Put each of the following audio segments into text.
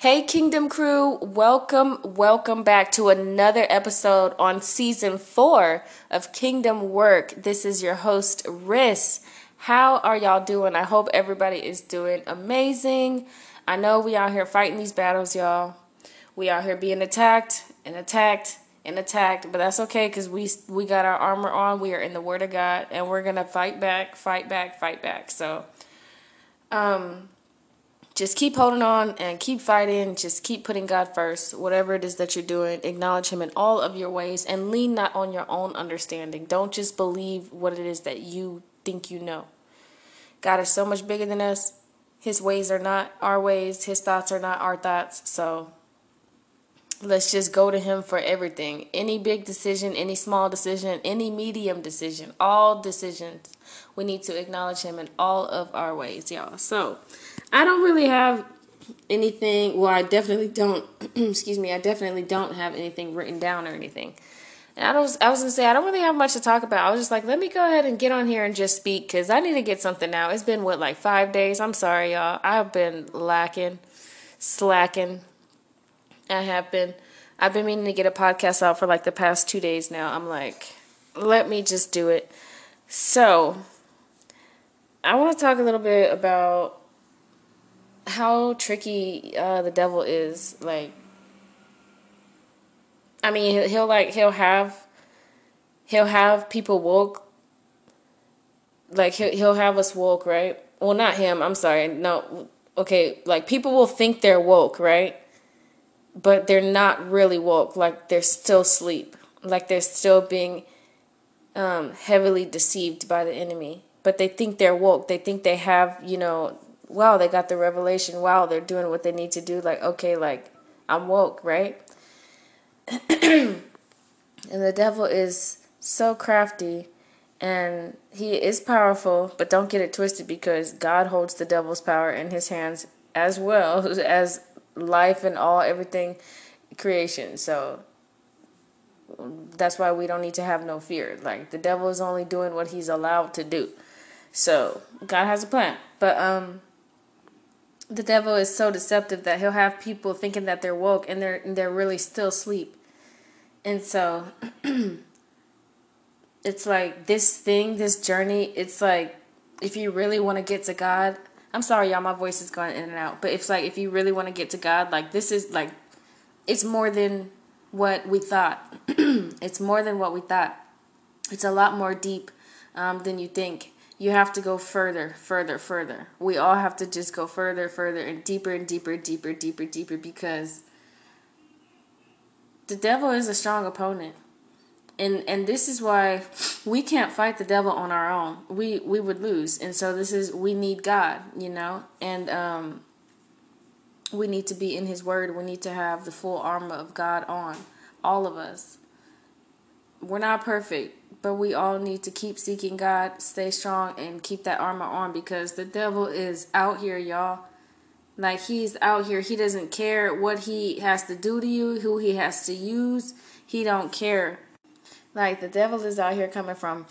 Hey, Kingdom Crew, welcome, welcome back to another episode on season four of Kingdom Work. This is your host, Riss. How are y'all doing? I hope everybody is doing amazing. I know we out here fighting these battles, y'all. We out here being attacked and attacked and attacked, but that's okay because we we got our armor on. We are in the Word of God, and we're gonna fight back, fight back, fight back. So, um, just keep holding on and keep fighting. Just keep putting God first. Whatever it is that you're doing, acknowledge Him in all of your ways and lean not on your own understanding. Don't just believe what it is that you think you know. God is so much bigger than us. His ways are not our ways, His thoughts are not our thoughts. So let's just go to Him for everything. Any big decision, any small decision, any medium decision, all decisions, we need to acknowledge Him in all of our ways, y'all. So, I don't really have anything. Well, I definitely don't. excuse me. I definitely don't have anything written down or anything. And I was I was gonna say I don't really have much to talk about. I was just like, let me go ahead and get on here and just speak because I need to get something out. It's been what like five days. I'm sorry, y'all. I've been lacking, slacking. I have been. I've been meaning to get a podcast out for like the past two days now. I'm like, let me just do it. So, I want to talk a little bit about how tricky uh, the devil is. Like, I mean, he'll, he'll like he'll have he'll have people woke. Like he'll he'll have us woke, right? Well, not him. I'm sorry. No, okay. Like people will think they're woke, right? But they're not really woke. Like they're still asleep. Like they're still being um, heavily deceived by the enemy. But they think they're woke. They think they have, you know, wow, they got the revelation. Wow, they're doing what they need to do. Like, okay, like I'm woke, right? and the devil is so crafty and he is powerful, but don't get it twisted because God holds the devil's power in his hands as well as life and all everything creation. So that's why we don't need to have no fear. Like the devil is only doing what he's allowed to do. So God has a plan. But um the devil is so deceptive that he'll have people thinking that they're woke and they're they're really still asleep. And so it's like this thing, this journey, it's like if you really want to get to God, I'm sorry y'all, my voice is going in and out, but it's like if you really want to get to God, like this is like it's more than what we thought. it's more than what we thought. It's a lot more deep um, than you think you have to go further, further, further. We all have to just go further, further, and deeper and deeper, deeper, deeper, deeper because the devil is a strong opponent. And and this is why we can't fight the devil on our own. We we would lose. And so this is we need God, you know? And um we need to be in his word. We need to have the full armor of God on. All of us. We're not perfect but we all need to keep seeking God, stay strong, and keep that armor on because the devil is out here, y'all. Like he's out here. He doesn't care what he has to do to you, who he has to use. He don't care. Like the devil is out here coming from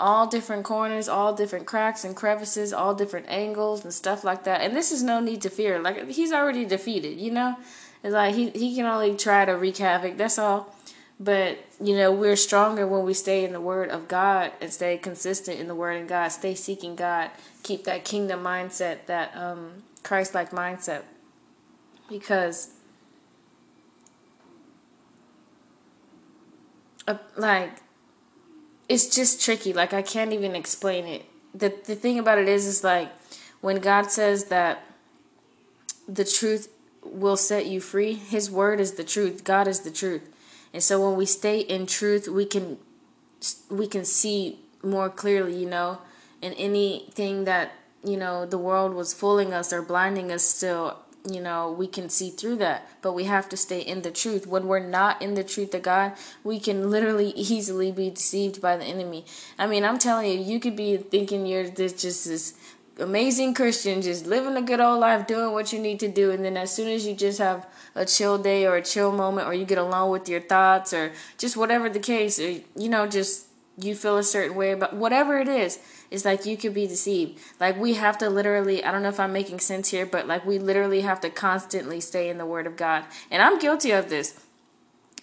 all different corners, all different cracks and crevices, all different angles and stuff like that. And this is no need to fear. Like he's already defeated, you know? It's like he he can only try to wreak havoc. That's all. But, you know, we're stronger when we stay in the Word of God and stay consistent in the Word of God, stay seeking God, keep that kingdom mindset, that um, Christ like mindset. Because, uh, like, it's just tricky. Like, I can't even explain it. The, the thing about it is, is like, when God says that the truth will set you free, His Word is the truth, God is the truth and so when we stay in truth, we can we can see more clearly, you know, and anything that, you know, the world was fooling us or blinding us still, you know, we can see through that. But we have to stay in the truth. When we're not in the truth of God, we can literally easily be deceived by the enemy. I mean, I'm telling you, you could be thinking you're this just this amazing Christian, just living a good old life, doing what you need to do, and then as soon as you just have a chill day or a chill moment, or you get alone with your thoughts, or just whatever the case, or you know, just you feel a certain way about whatever it is. It's like you could be deceived. Like we have to literally, I don't know if I'm making sense here, but like we literally have to constantly stay in the Word of God. And I'm guilty of this.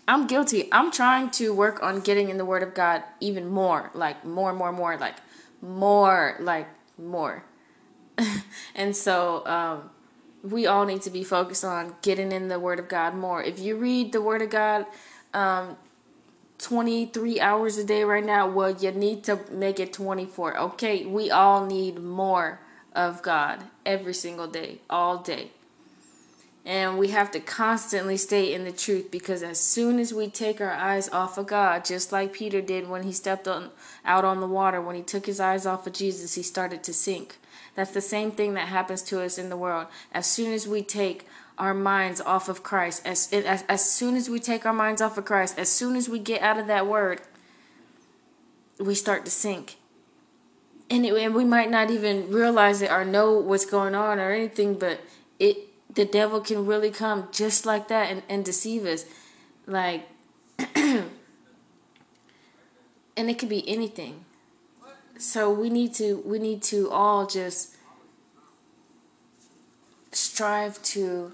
I'm guilty. I'm trying to work on getting in the Word of God even more, like more, more, more, like more, like more. and so um, we all need to be focused on getting in the Word of God more. If you read the Word of God, um, 23 hours a day right now, well, you need to make it 24. Okay, we all need more of God every single day, all day. And we have to constantly stay in the truth because as soon as we take our eyes off of God, just like Peter did when he stepped on, out on the water, when he took his eyes off of Jesus, he started to sink. That's the same thing that happens to us in the world. As soon as we take our minds off of Christ, as, as, as soon as we take our minds off of Christ, as soon as we get out of that word, we start to sink. And, it, and we might not even realize it or know what's going on or anything, but it the devil can really come just like that and, and deceive us. Like, and it could be anything. So we need to we need to all just strive to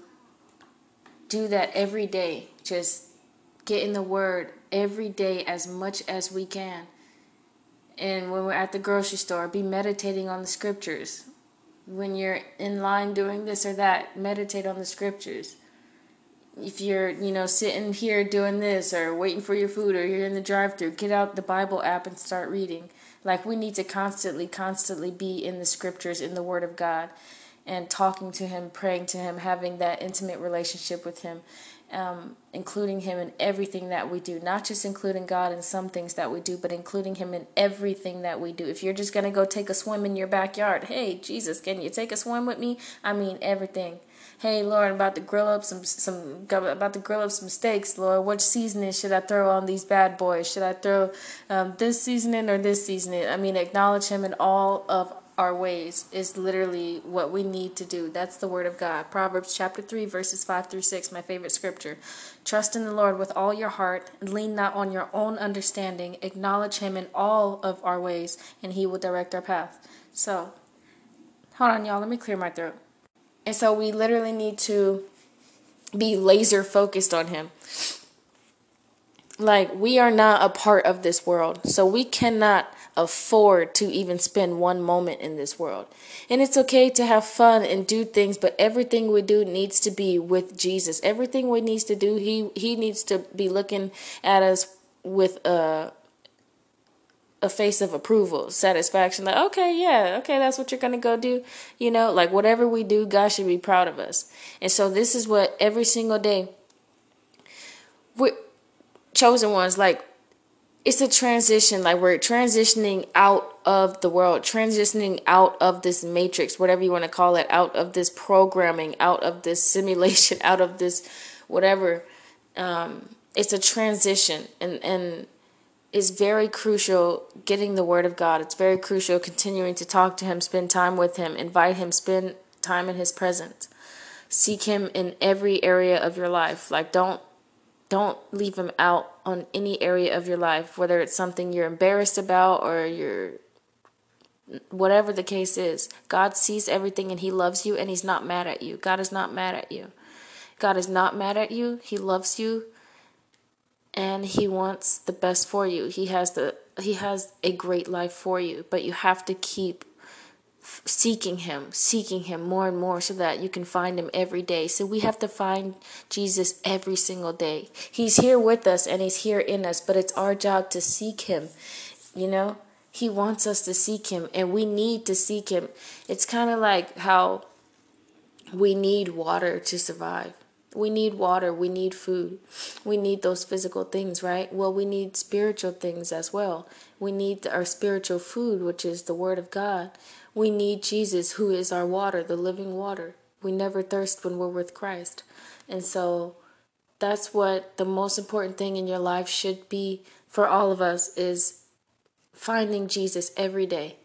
do that every day. Just get in the word every day as much as we can. And when we're at the grocery store, be meditating on the scriptures when you're in line doing this or that, meditate on the scriptures. If you're, you know, sitting here doing this or waiting for your food or you're in the drive-through, get out the Bible app and start reading. Like we need to constantly constantly be in the scriptures in the word of God and talking to him, praying to him, having that intimate relationship with him um, including Him in everything that we do, not just including God in some things that we do, but including Him in everything that we do. If you're just going to go take a swim in your backyard, hey, Jesus, can you take a swim with me? I mean, everything. Hey, Lord, I'm about to grill up some some about to grill up some steaks, Lord. What seasoning should I throw on these bad boys? Should I throw um, this seasoning or this seasoning? I mean, acknowledge Him in all of our ways is literally what we need to do. That's the word of God. Proverbs chapter 3, verses 5 through 6, my favorite scripture. Trust in the Lord with all your heart, and lean not on your own understanding. Acknowledge him in all of our ways, and he will direct our path. So, hold on, y'all. Let me clear my throat. And so, we literally need to be laser focused on him. Like, we are not a part of this world, so we cannot afford to even spend one moment in this world. And it's okay to have fun and do things, but everything we do needs to be with Jesus. Everything we needs to do, he he needs to be looking at us with a a face of approval, satisfaction, like, okay, yeah, okay, that's what you're gonna go do. You know, like whatever we do, God should be proud of us. And so this is what every single day we chosen ones, like it's a transition like we're transitioning out of the world transitioning out of this matrix whatever you want to call it out of this programming out of this simulation out of this whatever um, it's a transition and and it's very crucial getting the word of god it's very crucial continuing to talk to him spend time with him invite him spend time in his presence seek him in every area of your life like don't don't leave him out on any area of your life, whether it's something you're embarrassed about or you're whatever the case is. God sees everything and he loves you and he's not mad at you. God is not mad at you. God is not mad at you. He loves you and he wants the best for you. He has the he has a great life for you, but you have to keep seeking him, seeking him more and more so that you can find him every day. So we have to find Jesus every single day. He's here with us and he's here in us, but it's our job to seek him. You know, he wants us to seek him and we need to seek him. It's kind of like how we need water to survive. We need water, we need food. We need those physical things, right? Well, we need spiritual things as well. We need our spiritual food, which is the Word of God. We need Jesus, who is our water, the living water. We never thirst when we're with Christ. And so that's what the most important thing in your life should be for all of us is finding Jesus every day.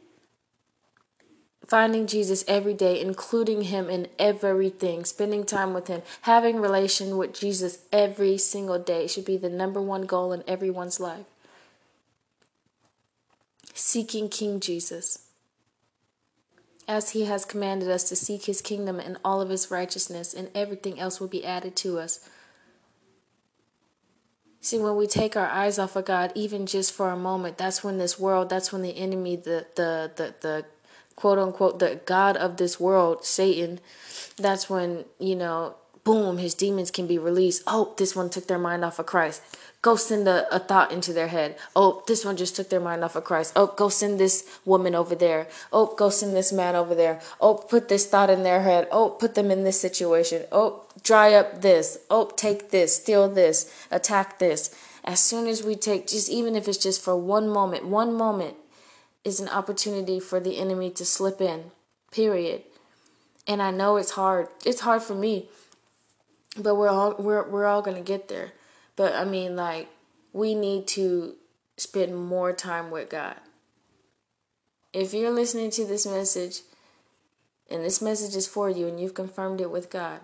Finding Jesus every day, including him in everything, spending time with him, having relation with Jesus every single day should be the number one goal in everyone's life. seeking King Jesus. As he has commanded us to seek his kingdom and all of his righteousness, and everything else will be added to us. See, when we take our eyes off of God, even just for a moment, that's when this world, that's when the enemy, the the the, the quote unquote the God of this world, Satan, that's when, you know, boom, his demons can be released. Oh, this one took their mind off of Christ. Go send a, a thought into their head. Oh, this one just took their mind off of Christ. Oh, go send this woman over there. Oh, go send this man over there. Oh, put this thought in their head. Oh, put them in this situation. Oh, dry up this. Oh, take this, steal this, attack this. As soon as we take, just even if it's just for one moment, one moment is an opportunity for the enemy to slip in, period. And I know it's hard. It's hard for me but we're all we're we're all gonna get there. But I mean, like, we need to spend more time with God. If you're listening to this message, and this message is for you, and you've confirmed it with God,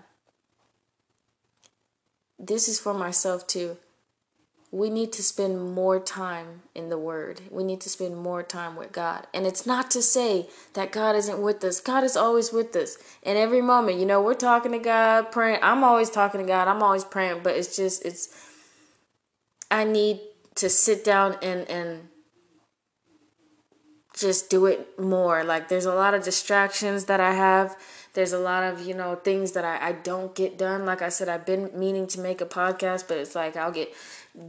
this is for myself too we need to spend more time in the Word. We need to spend more time with God. And it's not to say that God isn't with us, God is always with us. In every moment, you know, we're talking to God, praying. I'm always talking to God, I'm always praying, but it's just, it's, I need to sit down and, and, just do it more. Like there's a lot of distractions that I have. There's a lot of, you know, things that I, I don't get done. Like I said, I've been meaning to make a podcast, but it's like I'll get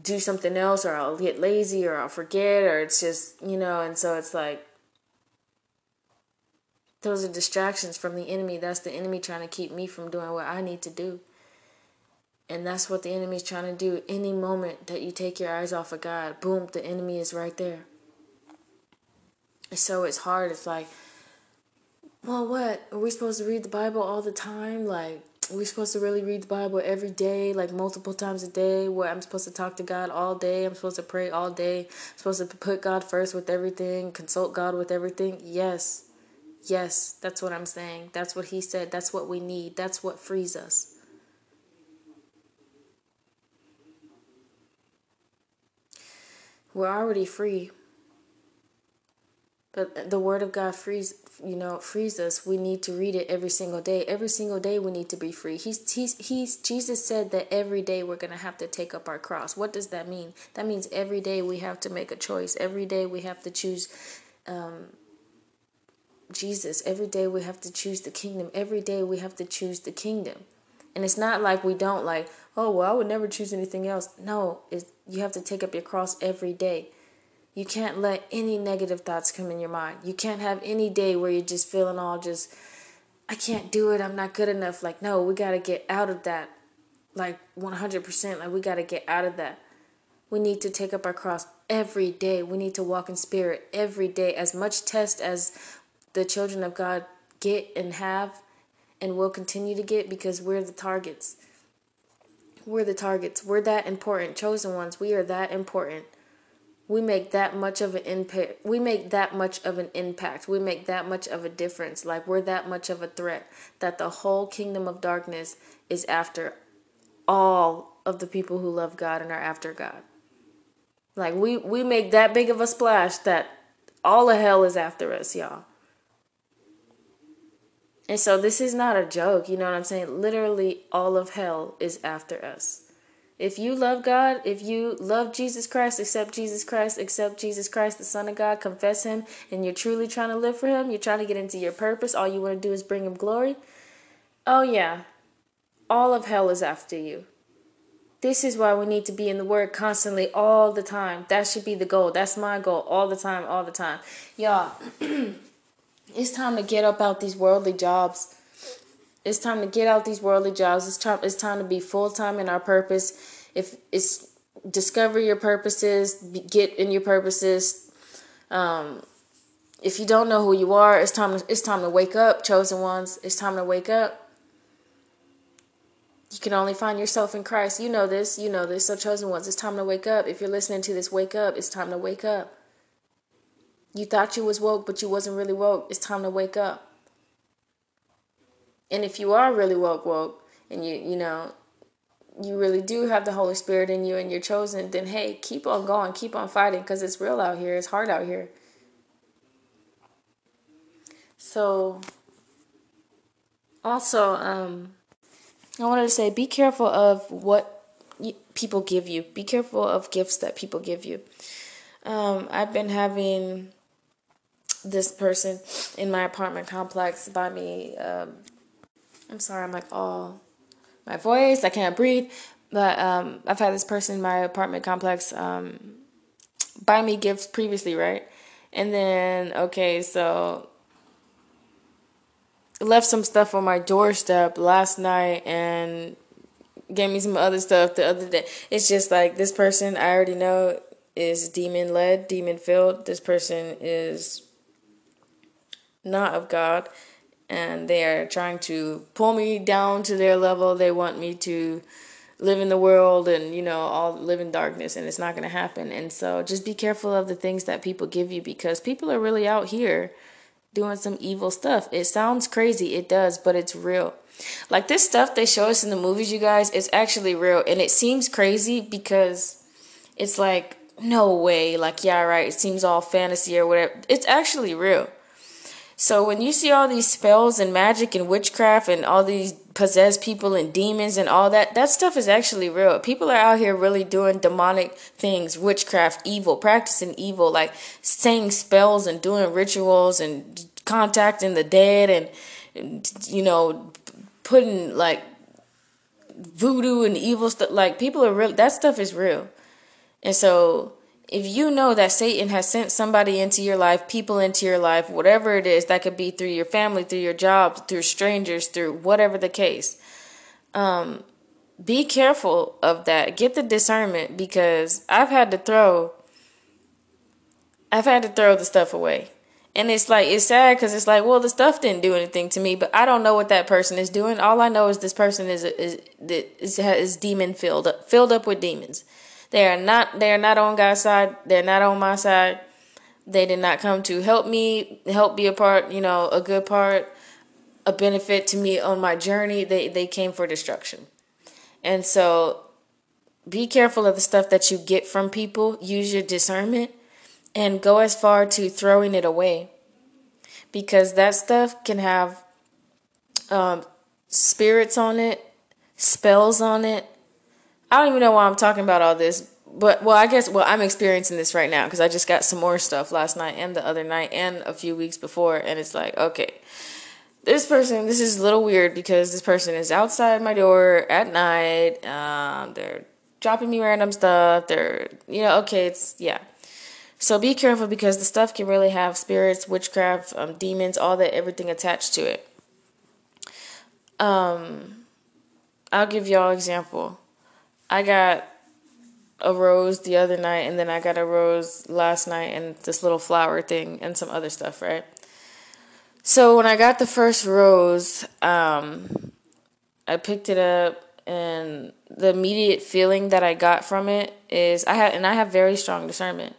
do something else or I'll get lazy or I'll forget or it's just, you know, and so it's like those are distractions from the enemy. That's the enemy trying to keep me from doing what I need to do. And that's what the enemy is trying to do. Any moment that you take your eyes off of God, boom, the enemy is right there. So it's hard. It's like, well, what? Are we supposed to read the Bible all the time? Like, we're supposed to really read the Bible every day, like multiple times a day, where I'm supposed to talk to God all day. I'm supposed to pray all day. I'm supposed to put God first with everything, consult God with everything. Yes. Yes, that's what I'm saying. That's what he said. That's what we need. That's what frees us. We're already free. But the word of God frees you know frees us. We need to read it every single day. Every single day we need to be free. He's he's he's jesus said that every day we're going to have to take up our cross. What does that mean? That means every day we have to make a choice. Every day we have to choose um, jesus. Every day we have to choose the kingdom. Every day we have to choose the kingdom. And it's not like we don't like oh well i would never choose anything else. No you have to take up your cross every day you can't let any negative thoughts come in your mind. You can't have any day where you're just feeling all just, I can't do it. I'm not good enough. Like, no, we got to get out of that. Like, 100%. Like, we got to get out of that. We need to take up our cross every day. We need to walk in spirit every day. As much test as the children of God get and have and will continue to get because we're the targets. We're the targets. We're that important. Chosen ones. We are that important we make that much of an impact we make that much of an impact we make that much of a difference like we're that much of a threat that the whole kingdom of darkness is after all of the people who love God and are after God. Like we we make that big of a splash that all of hell is after us y'all. And so this is not a joke you know what i'm saying? Literally all of hell is after us if you love God, if you love Jesus Christ, accept Jesus Christ, accept Jesus Christ, the Son of God, confess Him, and you're truly trying to live for Him, you're trying to get into your purpose, all you want to do is bring Him glory, oh yeah, all of hell is after you. This is why we need to be in the Word constantly, all the time. That should be the goal. That's my goal, all the time, all the time. Y'all, it's time to get up out these worldly jobs it's time to get out these worldly jobs. It's time it's time to be full time in our purpose. If it's discover your purposes, get in your purposes. Um, if you don't know who you are, it's time to, it's time to wake up, chosen ones. It's time to wake up. You can only find yourself in Christ. You know this. You know this. So, chosen ones, it's time to wake up. If you're listening to this, wake up. It's time to wake up. You thought you was woke, but you wasn't really woke. It's time to wake up. And if you are really woke, woke, and you, you know, you really do have the Holy Spirit in you and you're chosen, then hey, keep on going, keep on fighting because it's real out here. It's hard out here. So, also, um, I wanted to say be careful of what people give you. Be careful of gifts that people give you. Um, I've been having this person in my apartment complex buy me. Um, I'm sorry, I'm like all my voice. I can't breathe. But um, I've had this person in my apartment complex um, buy me gifts previously, right? And then okay, so left some stuff on my doorstep last night and gave me some other stuff the other day. It's just like this person I already know is demon led, demon filled. This person is not of God and they are trying to pull me down to their level. They want me to live in the world and you know all live in darkness and it's not going to happen. And so just be careful of the things that people give you because people are really out here doing some evil stuff. It sounds crazy it does but it's real. Like this stuff they show us in the movies you guys is actually real and it seems crazy because it's like no way like yeah right it seems all fantasy or whatever. It's actually real so when you see all these spells and magic and witchcraft and all these possessed people and demons and all that, that stuff is actually real. People are out here really doing demonic things, witchcraft, evil, practicing evil, like saying spells and doing rituals and contacting the dead and, you know, putting like voodoo and evil stuff. Like people are real. That stuff is real. And so if you know that Satan has sent somebody into your life, people into your life, whatever it is, that could be through your family, through your job, through strangers, through whatever the case, um, be careful of that. Get the discernment because I've had to throw, I've had to throw the stuff away. And it's like, it's sad because it's like, well, the stuff didn't do anything to me, but I don't know what that person is doing. All I know is this person is, is, is, is demon filled filled up with demons. They are not they are not on God's side. They're not on my side. They did not come to help me, help be a part, you know, a good part, a benefit to me on my journey. They they came for destruction. And so be careful of the stuff that you get from people. Use your discernment and go as far to throwing it away. Because that stuff can have um, spirits on it, spells on it, I don't even know why I'm talking about all this, but well, I guess well, I'm experiencing this right now because I just got some more stuff last night and the other night and a few weeks before, and it's like, okay, this person, this is a little weird because this person is outside my door at night. Um, they're dropping me random stuff. They're, you know, okay, it's yeah. So be careful because the stuff can really have spirits, witchcraft, um, demons, all that, everything attached to it. Um, I'll give y'all example. I got a rose the other night, and then I got a rose last night, and this little flower thing, and some other stuff, right? So when I got the first rose, um, I picked it up, and the immediate feeling that I got from it is I had, and I have very strong discernment.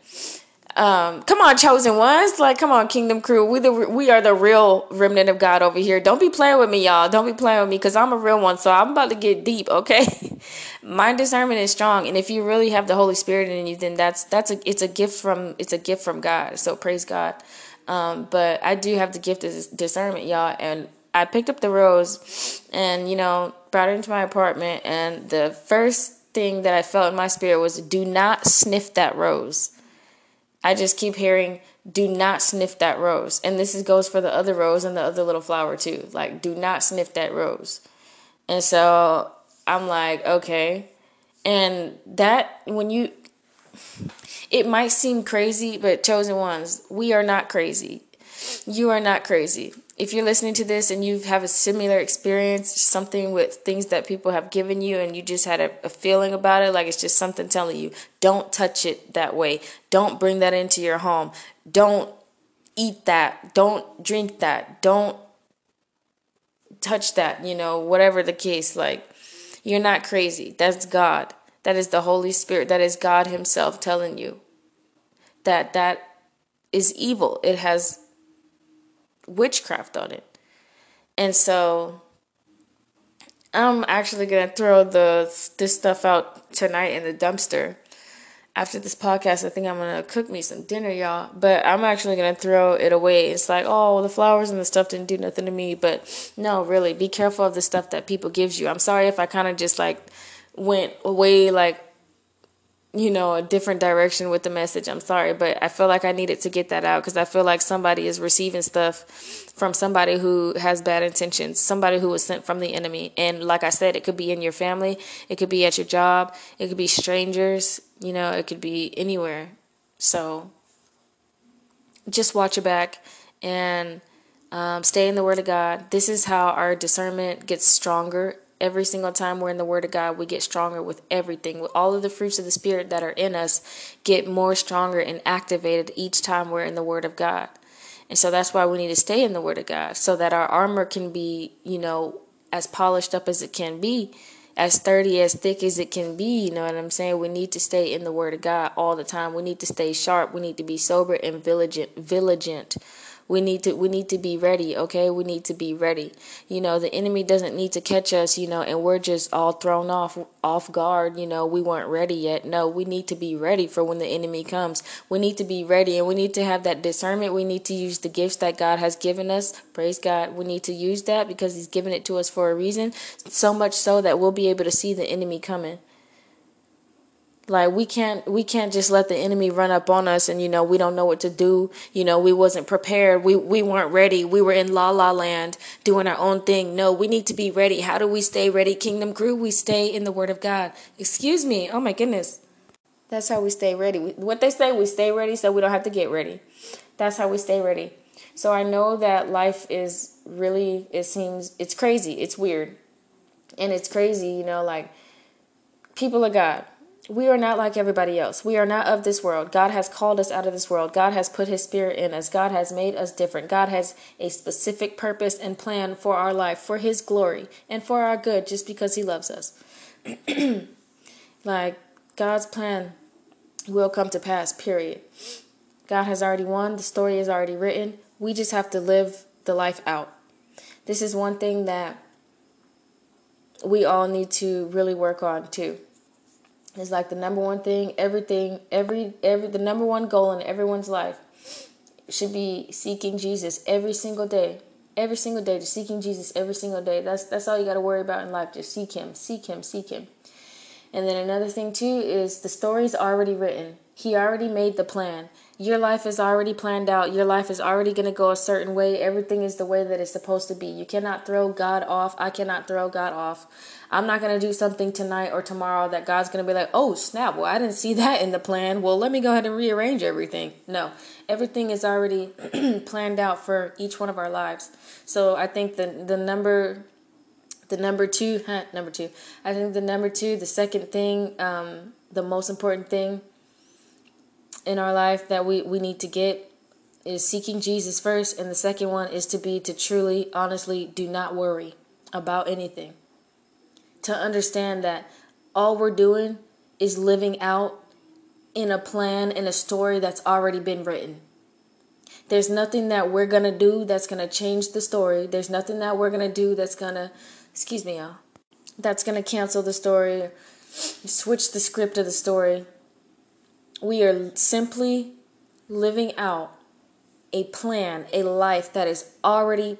Um, come on, chosen ones. Like, come on, Kingdom Crew. We the we are the real remnant of God over here. Don't be playing with me, y'all. Don't be playing with me, cause I'm a real one. So I'm about to get deep. Okay, my discernment is strong, and if you really have the Holy Spirit in you, then that's that's a it's a gift from it's a gift from God. So praise God. Um, but I do have the gift of discernment, y'all, and I picked up the rose, and you know, brought it into my apartment, and the first thing that I felt in my spirit was, "Do not sniff that rose." I just keep hearing, do not sniff that rose. And this is, goes for the other rose and the other little flower too. Like, do not sniff that rose. And so I'm like, okay. And that, when you, it might seem crazy, but chosen ones, we are not crazy. You are not crazy if you're listening to this and you have a similar experience, something with things that people have given you, and you just had a, a, feeling about it, like it's just something telling you, don't touch it that way. Don't bring that into your home. Don't eat that. Don't drink that. Don't touch that, you know, whatever the case. Like, you're not crazy. That's God. That is the Holy Spirit. That is God Himself telling you that that is evil. It has witchcraft on it. And so I'm actually gonna throw the this stuff out tonight in the dumpster. after this podcast, I think I'm gonna cook me some dinner, y'all. But I'm actually gonna throw it away. It's like, oh, the flowers and the stuff didn't do nothing to me. But no, really, be careful of the stuff that people gives you. I'm sorry if I kind of just like went away like you know, a different direction with the message. I'm sorry, but I feel like I needed to get that out because I feel like somebody is receiving stuff from somebody who has bad intentions, somebody who was sent from the enemy. And like I said, it could be in your family, it could be at your job, it could be strangers, you know, it could be anywhere. So just watch your back and um, stay in the Word of God. This is how our discernment gets stronger every single time we're in the Word of God, we get stronger with everything. All of the fruits of the Spirit that are in us get more stronger and activated each time we're in the Word of God. And so that's why we need to stay in the Word of God so that our armor can be, you know, as polished up as it can be, as sturdy, as thick as it can be. You know what I'm saying? We need to stay in the Word of God all the time. We need to stay sharp. We need to be sober and vigilant. Vigilant we need to we need to be ready, okay? We need to be ready. You know, the enemy doesn't need to catch us, you know, and we're just all thrown off off guard, you know, we weren't ready yet. No, we need to be ready for when the enemy comes. We need to be ready and we need to have that discernment. We need to use the gifts that God has given us. Praise God. We need to use that because he's given it to us for a reason. So much so that we'll be able to see the enemy coming. Like we can't we can't just let the enemy run up on us and you know we don't know what to do. You know, we wasn't prepared. We we weren't ready. We were in la la land doing our own thing. No, we need to be ready. How do we stay ready? Kingdom crew, we stay in the word of God. Excuse me. Oh my goodness. That's how we stay ready. What they say, we stay ready so we don't have to get ready. That's how we stay ready. So I know that life is really it seems it's crazy. It's weird. And it's crazy, you know, like people of God we are not like everybody else. We are not of this world. God has called us out of this world. God has put his spirit in us. God has made us different. God has a specific purpose and plan for our life, for his glory, and for our good, just because he loves us. like God's plan will come to pass, period. God has already won. The story is already written. We just have to live the life out. This is one thing that we all need to really work on, too is like the number one thing everything every every the number one goal in everyone's life should be seeking jesus every single day. Every single day just seeking jesus every single day. That's that's all you got to worry about in life. Just seek him seek him seek him. And then another thing too is the story's already written. He already made the plan. Your life is already planned out. Your life is already going to go a certain way. Everything is the way that it's supposed to be. You cannot throw god off. I cannot throw god off I'm not going to do something tonight or tomorrow that God's going to be like, oh, snap. Well, I didn't see that in the plan. Well, let me go ahead and rearrange everything. No, everything is already planned out for each one of our lives. So I think the, the number. The number two, huh, number two. I think the number two, the second thing, um, the most important thing in our life that we, we need to get is seeking Jesus first. And the second one is to be to truly, honestly, do not worry about anything to understand that all we're doing is living out in a plan in a story that's already been written. There's nothing that we're going to do that's going to change the story. There's nothing that we're going to do that's going to, excuse me, y'all, that's going to cancel the story, switch the script of the story. We are simply living out a plan, a life that is already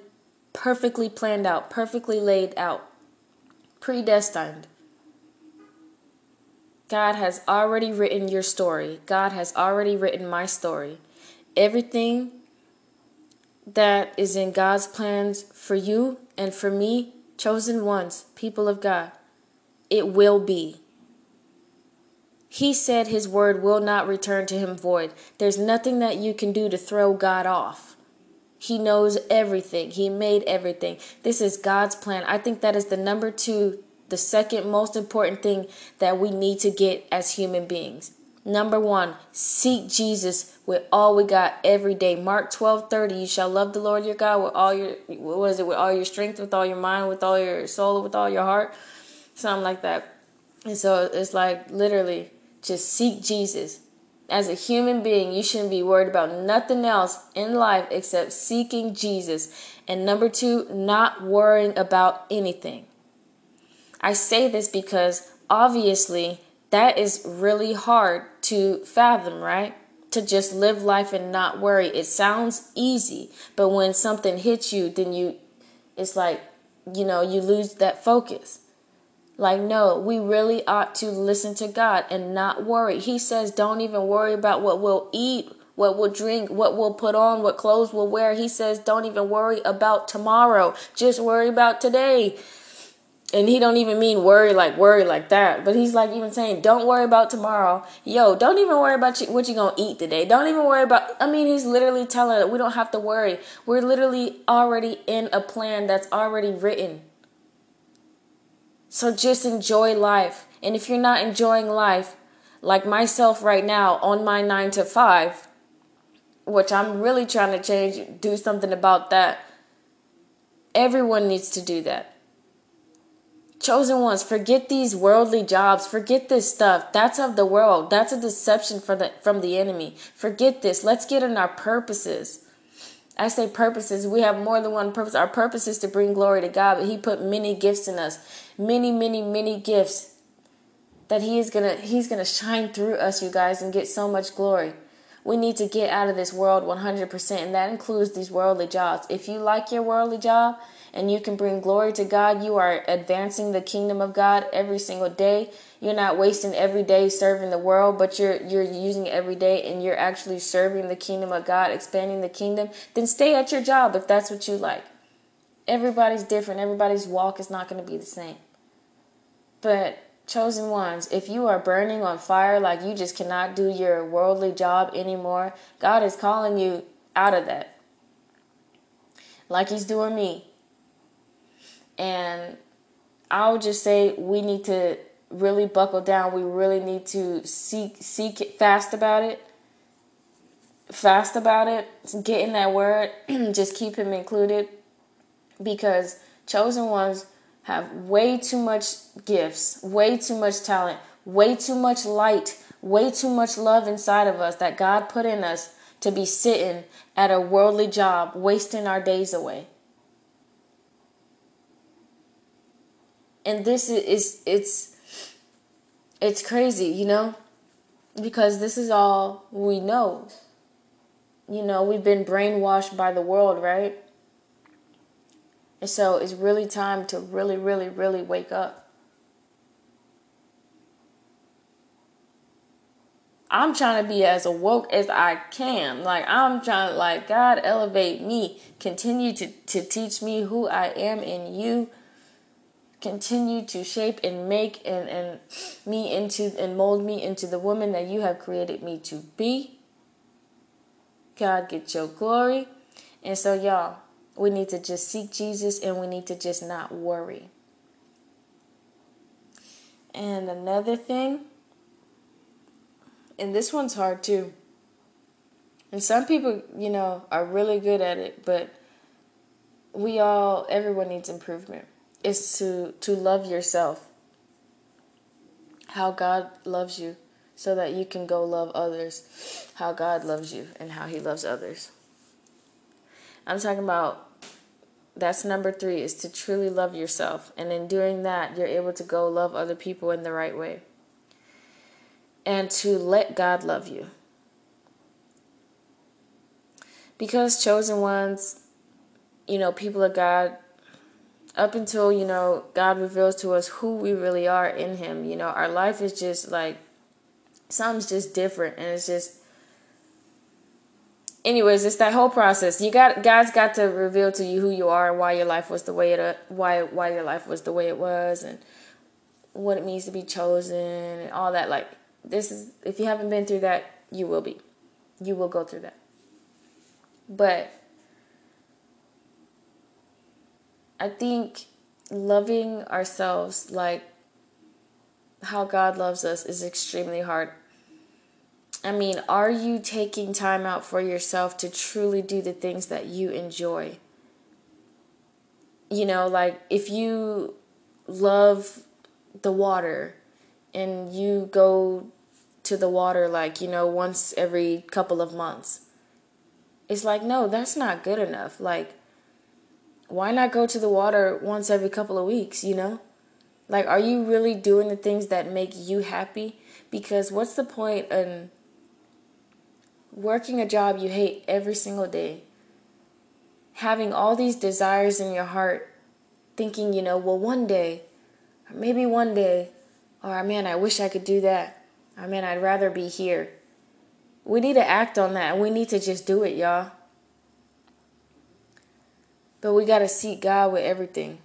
perfectly planned out, perfectly laid out predestined. God has already written your story. God has already written my story. Everything that is in God's plans for you and for me, chosen ones, people of God, it will be. He said his word will not return to him void. There's nothing that you can do to throw God off. He knows everything. He made everything. This is God's plan. I think that is the number two, the second most important thing that we need to get as human beings. Number one, seek Jesus with all we got every day. Mark twelve thirty. You shall love the Lord your God with all your what is it, with all your strength, with all your mind, with all your soul, with all your heart. Something like that. And so it's like literally just seek Jesus as a human being, you shouldn't be worried about nothing else in life except seeking Jesus. And number two, not worrying about anything. I say this because obviously that is really hard to fathom, right? To just live life and not worry. It sounds easy, but when something hits you, then you, it's like, you know, you lose that focus. Like, no, we really ought to listen to God and not worry. He says, don't even worry about what we'll eat, what we'll drink, what we'll put on, what clothes we'll wear. He says, don't even worry about tomorrow. Just worry about today. And he don't even mean worry like worry like that, but he's like even saying, "Don't worry about tomorrow." Yo, don't even worry about what you're gonna eat today. Don't even worry about. I mean, he's literally telling that we don't have to worry. We're literally already in a plan that's already written. So just enjoy life. And if you're not enjoying life, like myself right now on my nine to five, which I'm really trying to change, do something about that. Everyone needs to do that. Chosen ones, forget these worldly jobs. Forget this stuff. That's of the world. That's a deception for the, from the enemy. Forget this. Let's get in our purposes. I say purposes. We have more than one purpose. Our purpose is to bring glory to God, but He put many gifts in us. Many, many, many gifts that He is gonna He's gonna shine through us, you guys, and get so much glory. We need to get out of this world 100%, and that includes these worldly jobs. If you like your worldly job and you can bring glory to God, you are advancing the kingdom of God every single day. You're not wasting every day serving the world, but you're you're using every day and you're actually serving the kingdom of God, expanding the kingdom. Then stay at your job if that's what you like. Everybody's different. Everybody's walk is not going to be the same. But chosen ones, if you are burning on fire like you just cannot do your worldly job anymore, God is calling you out of that. Like He's doing me. And I'll just say we need to really buckle down. We really need to seek seek it fast about it. Fast about it. Get in that word. just keep him included. Because chosen ones have way too much gifts, way too much talent, way too much light, way too much love inside of us that God put in us to be sitting at a worldly job, wasting our days away. And this is it's it's crazy, you know? Because this is all we know. You know, we've been brainwashed by the world, right? And so it's really time to really, really, really wake up. I'm trying to be as awoke as I can. Like I'm trying to like God elevate me. Continue to, to teach me who I am in you. Continue to shape and make and, and me into and mold me into the woman that you have created me to be. God get your glory. And so y'all, we need to just seek Jesus and we need to just not worry. And another thing, and this one's hard too. And some people, you know, are really good at it, but we all everyone needs improvement. Is to to love yourself. How God loves you so that you can go love others. How God loves you and how he loves others. I'm talking about that's number three is to truly love yourself. And in doing that, you're able to go love other people in the right way. And to let God love you. Because chosen ones, you know, people of God, up until, you know, God reveals to us who we really are in Him, you know, our life is just like, something's just different. And it's just, anyways, it's that whole process. You got God's got to reveal to you who you are and why your life was the way it uh, why why your life was the way it was and what it means to be chosen and all that. Like this is if you haven't been through that, you will be. You will go through that. But I think loving ourselves like how God loves us is extremely hard I mean, are you taking time out for yourself to truly do the things that you enjoy? You know, like if you love the water and you go to the water like, you know, once every couple of months. It's like, no, that's not good enough. Like, why not go to the water once every couple of weeks, you know? Like, are you really doing the things that make you happy? Because what's the point in working a job you hate every single day? Having all these desires in your heart, thinking, you know, well, one day, or maybe one day, or man, I wish I could do that. Or man, I'd rather be here. We need to act on that. We need to just do it, y'all. But we got to seek God with everything.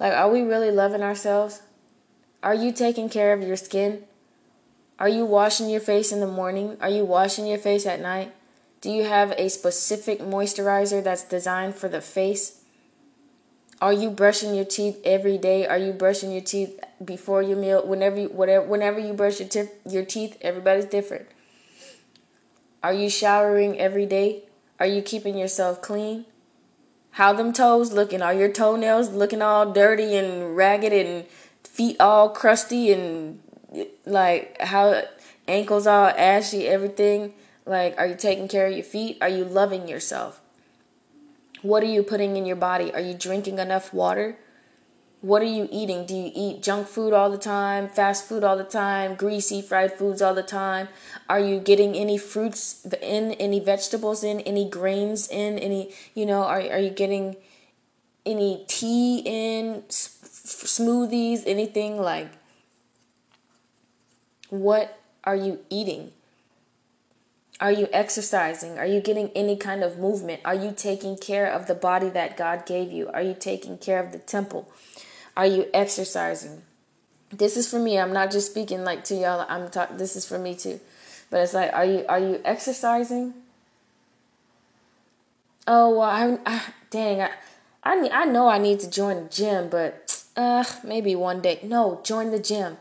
Like, are we really loving ourselves? Are you taking care of your skin? Are you washing your face in the morning? Are you washing your face at night? Do you have a specific moisturizer that's designed for the face? Are you brushing your teeth every day? Are you brushing your teeth before your meal? Whenever you, whatever, whenever you brush your, tif- your teeth, everybody's different. Are you showering every day? Are you keeping yourself clean? How them toes looking? Are your toenails looking all dirty and ragged and feet all crusty and like how ankles all ashy, everything? Like, are you taking care of your feet? Are you loving yourself? What are you putting in your body? Are you drinking enough water? What are you eating? Do you eat junk food all the time, fast food all the time, greasy fried foods all the time? Are you getting any fruits in, any vegetables in, any grains in, any, you know, are, are you getting any tea in, smoothies, anything like what are you eating? Are you exercising? Are you getting any kind of movement? Are you taking care of the body that God gave you? Are you taking care of the temple? Are you exercising? This is for me. I'm not just speaking like to y'all. I'm talking. This is for me too. But it's like, are you are you exercising? Oh well, I, I dang, I, I I know I need to join the gym, but uh, maybe one day. No, join the gym.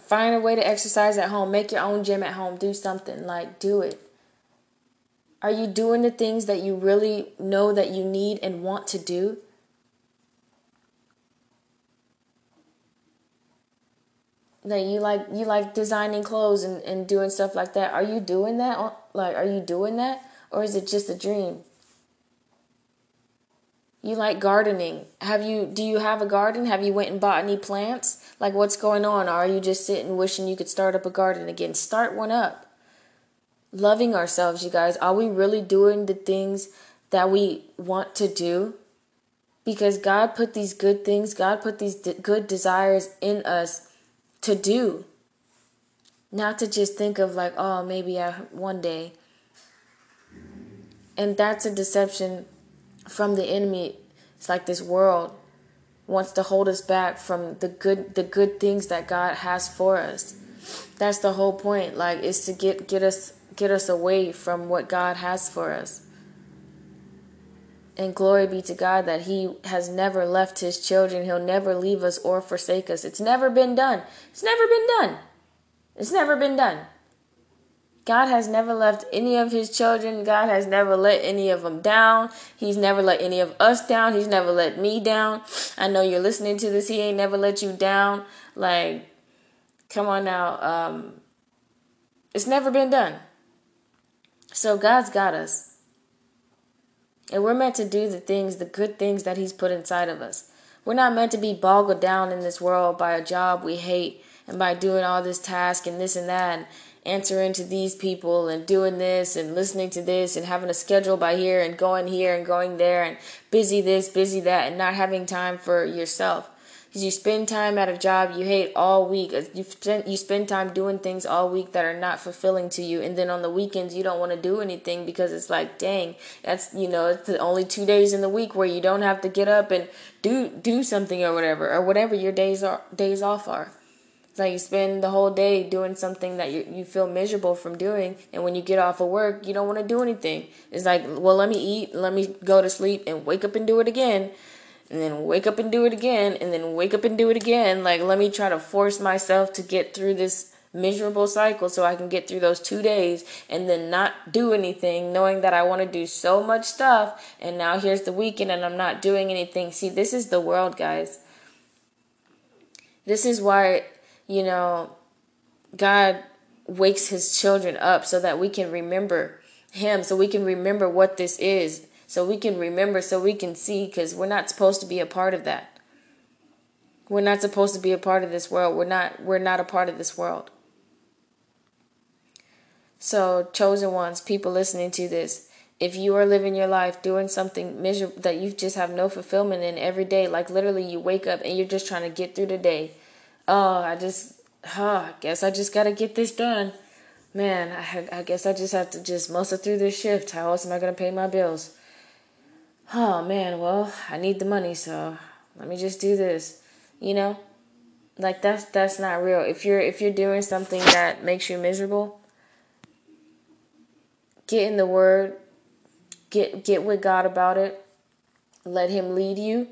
Find a way to exercise at home. Make your own gym at home. Do something like do it. Are you doing the things that you really know that you need and want to do? that you like you like designing clothes and, and doing stuff like that are you doing that like are you doing that or is it just a dream you like gardening have you do you have a garden have you went and bought any plants like what's going on are you just sitting wishing you could start up a garden again start one up loving ourselves you guys are we really doing the things that we want to do because god put these good things god put these good desires in us to do. Not to just think of like, oh, maybe I one day. And that's a deception from the enemy. It's like this world wants to hold us back from the good the good things that God has for us. That's the whole point. Like is to get get us get us away from what God has for us. And glory be to God that He has never left His children. He'll never leave us or forsake us. It's never been done. It's never been done. It's never been done. God has never left any of His children. God has never let any of them down. He's never let any of us down. He's never let me down. I know you're listening to this. He ain't never let you down. Like, come on now. Um, it's never been done. So God's got us. And we're meant to do the things, the good things that He's put inside of us. We're not meant to be boggled down in this world by a job we hate and by doing all this task and this and that and answering to these people and doing this and listening to this and having a schedule by here and going here and going there and busy this, busy that, and not having time for yourself because you spend time at a job you hate all week. You spend you spend time doing things all week that are not fulfilling to you, and then on the weekends you don't want to do anything because it's like, dang, that's you know, it's the only two days in the week where you don't have to get up and do do something or whatever or whatever your days are days off are. It's like you spend the whole day doing something that you, you feel miserable from doing, and when you get off of work, you don't want to do anything. It's like, well, let me eat, let me go to sleep, and wake up and do it again and then wake up and do it again and then wake up and do it again. Like let me try to force myself to get through this miserable cycle so I can get through those 2 days and then not do anything knowing that I want to do so much stuff and now here's the weekend and I'm not doing anything. See this is the world guys. This is why you know God wakes his children up so that we can remember him so we can remember what this is so we can remember, so we can see, because we're not supposed to be a part of that. We're not supposed to be a part of this world. We're not we're not a part of this world. So, chosen ones, people listening to this, if you are living your life doing something miserable that you just have no fulfillment in every day, like literally you wake up and you're just trying to get through the day. Oh, I just, huh, I guess I just got to get this done. Man, I, I guess I just have to just muscle through this shift. How else am I to pay my bills? Oh, man, well, I need the money, so let me just do this. You know? Like that's that's not real. If you're if you're doing something that makes you miserable, get in the word, get get with God about it. Let him lead you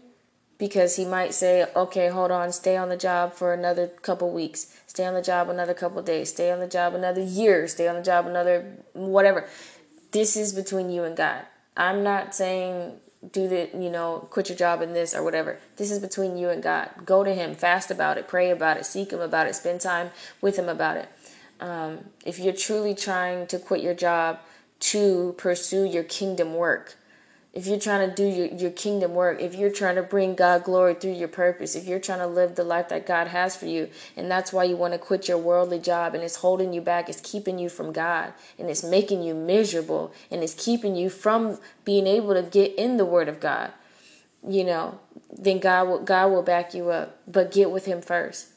because he might say, "Okay, hold on, stay on the job for another couple weeks. Stay on the job another couple days. Stay on the job another year. Stay on the job another whatever." This is between you and God. I'm not saying do the you know quit your job in this or whatever this is between you and god go to him fast about it pray about it seek him about it spend time with him about it um, if you're truly trying to quit your job to pursue your kingdom work. If you're trying to do your, your kingdom work, if you're trying to bring God glory through your purpose, if you're trying to live the life that God has for you, and that's why you want to quit your worldly job and it's holding you back, it's keeping you from God, and it's making you miserable, and it's keeping you from being able to get in the Word of God, you know, then God will God will back you up. But get with Him first.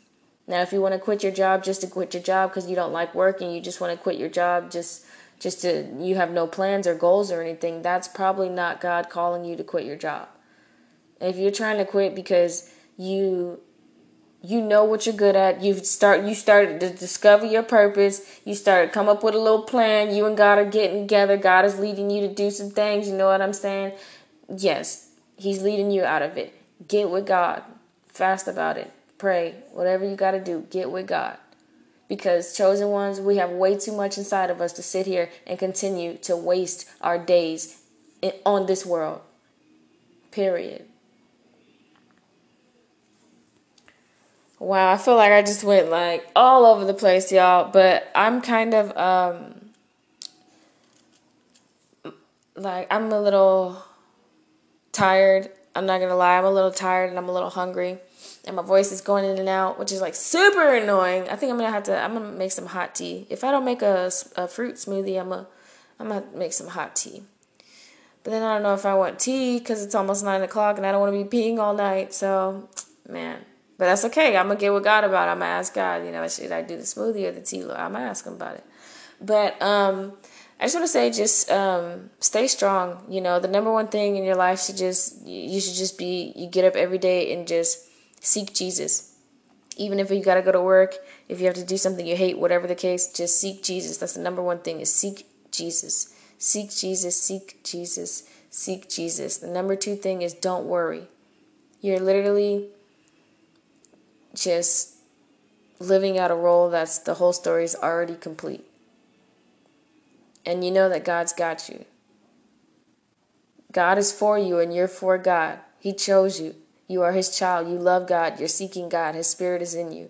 Now, if you want to quit your job just to quit your job because you don't like working, you just want to quit your job just just to you have no plans or goals or anything, that's probably not God calling you to quit your job. If you're trying to quit because you you know what you're good at, you start you started to discover your purpose, you started come up with a little plan, you and God are getting together, God is leading you to do some things, you know what I'm saying? Yes, he's leading you out of it. Get with God. Fast about it. Pray. Whatever you got to do, get with God because chosen ones we have way too much inside of us to sit here and continue to waste our days in, on this world. Period. Wow i feel like i just went like all over the place y'all but i'm kind of um like i'm a little tired. I'm not gonna lie i'm a little tired and i'm a little hungry and my voice is going in and out, which is like super annoying. I think I'm gonna have to. I'm gonna make some hot tea. If I don't make a, a fruit smoothie, I'm gonna I'm gonna make some hot tea. But then I don't know if I want tea because it's almost nine o'clock and I don't want to be peeing all night. So, man, but that's okay. I'm gonna get with God about. it. I'm gonna ask God. You know, should I do the smoothie or the tea? I'm gonna ask Him about it. But um, I just want to say, just um, stay strong. You know, the number one thing in your life should just you should just be you get up every day and just seek Jesus. Even if you got to go to work, if you have to do something you hate, whatever the case, just seek Jesus. That's the number one thing is seek Jesus. Seek Jesus, seek Jesus, seek Jesus. The number two thing is don't worry. You're literally just living out a role that's the whole story is already complete. And you know that God's got you. God is for you and you're for God. He chose you. You are his child. You love God. You're seeking God. His spirit is in you.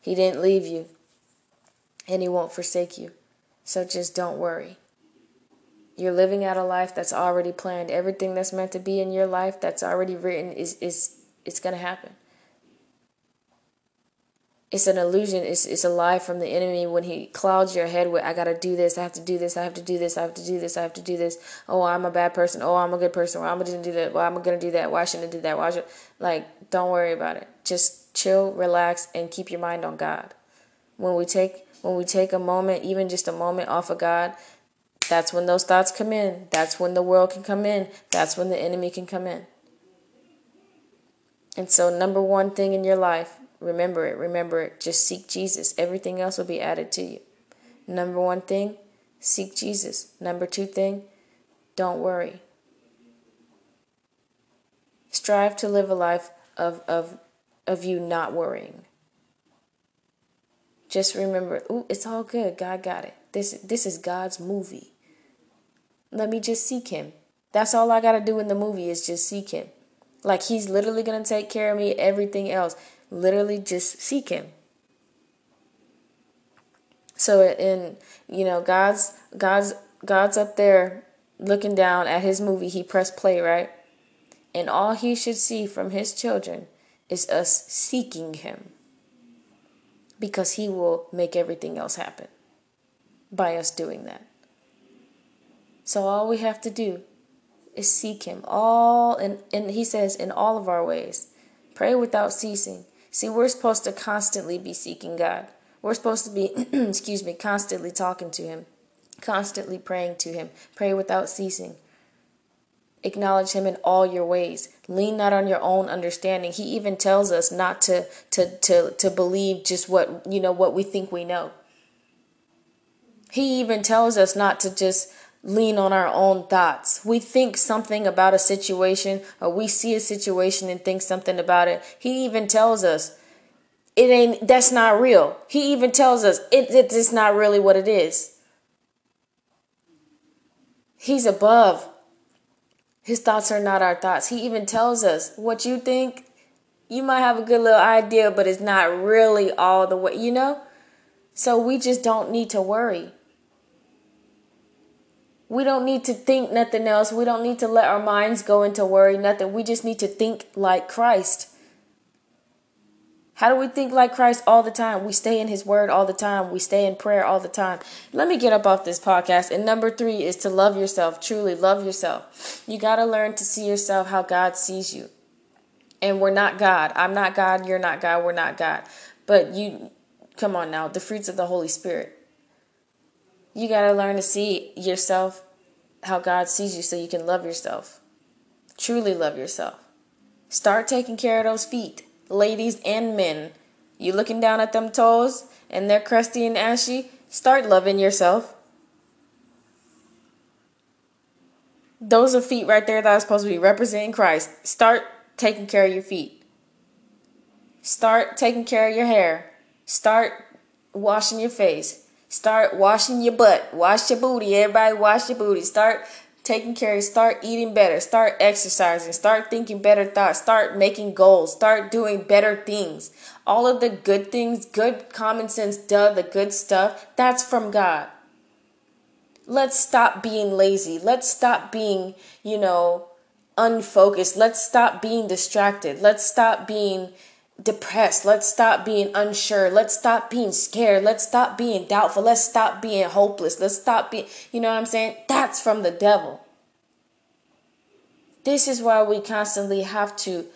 He didn't leave you, and he won't forsake you. So just don't worry. You're living out a life that's already planned. Everything that's meant to be in your life that's already written is is it's going to happen it's an illusion. It's it's a lie from the enemy when he clouds your head with I gotta do this, I have to do this, I have to do this, I have to do this, I have to do this. Oh, I'm a bad person. Oh, I'm a good person. Well, I'm gonna do that. Well, I'm gonna do that. Why shouldn't I do that? Why should like don't worry about it. Just chill, relax, and keep your mind on God. When we take when we take a moment, even just a moment off of God, that's when those thoughts come in. That's when the world can come in. That's when the enemy can come in. And so, number one thing in your life Remember it. Remember it. Just seek Jesus. Everything else will be added to you. Number one thing, seek Jesus. Number two thing, don't worry. Strive to live a life of, of, of you not worrying. Just remember, ooh, it's all good. God got it. This this is God's movie. Let me just seek him. That's all I got to do in the movie is just seek him. Like he's literally going to take care of me everything else literally just seek him so in you know god's god's god's up there looking down at his movie he pressed play right and all he should see from his children is us seeking Him because He will make everything else happen by us doing that. So all we have to do is seek Him all, and, and He says, in all of our ways. Pray without ceasing. See, we're supposed to constantly be seeking God. We're supposed to be, excuse me, constantly talking to Him, constantly praying to Him. Pray without ceasing. Acknowledge Him in all your ways. Lean not on your own understanding. He even tells us not to to to to believe just what you know what we think we know. He even tells us not to just lean on our own thoughts. We think something about a situation or we see a situation and think something about it. He even tells us it ain't that's not real. He even tells us it, it's not really what it is. He's above. His thoughts are not our thoughts. He even tells us what you think you might have a good little idea, but it's not really all the way, you know? So we just don't need to worry. We don't need to think nothing else. We don't need to let our minds go into worry, nothing. We just need to think like Christ. How do we think like Christ all the time? We stay in His Word all the time. We stay in prayer all the time. Let me get up off this podcast. And number three is to love yourself. Truly love yourself. You got to learn to see yourself how God sees you. And we're not God. I'm not God. You're not God. We're not God. But you, come on now, the fruits of the Holy Spirit. You got to learn to see yourself how God sees you so you can love yourself. Truly love yourself. Start taking care of those feet, ladies and men. You looking down at them toes and they're crusty and ashy? Start loving yourself. Those are feet right there that are supposed to be representing Christ. Start taking care of your feet. Start taking care of your hair. Start washing your face. Start washing your butt. Wash your booty. Everybody wash your booty. Start taking care. Start eating better. Start exercising. Start thinking better thoughts. Start making goals. Start doing better things. All of the good things, good common sense, duh, the good stuff, that's from God. Let's stop being lazy. Let's stop being, you know, unfocused. Let's stop being distracted. Let's stop being depressed. Let's stop being unsure. Let's stop being scared. Let's stop being doubtful. Let's stop being hopeless. Let's stop being, you know what I'm saying? That's from the devil. This is why we constantly have to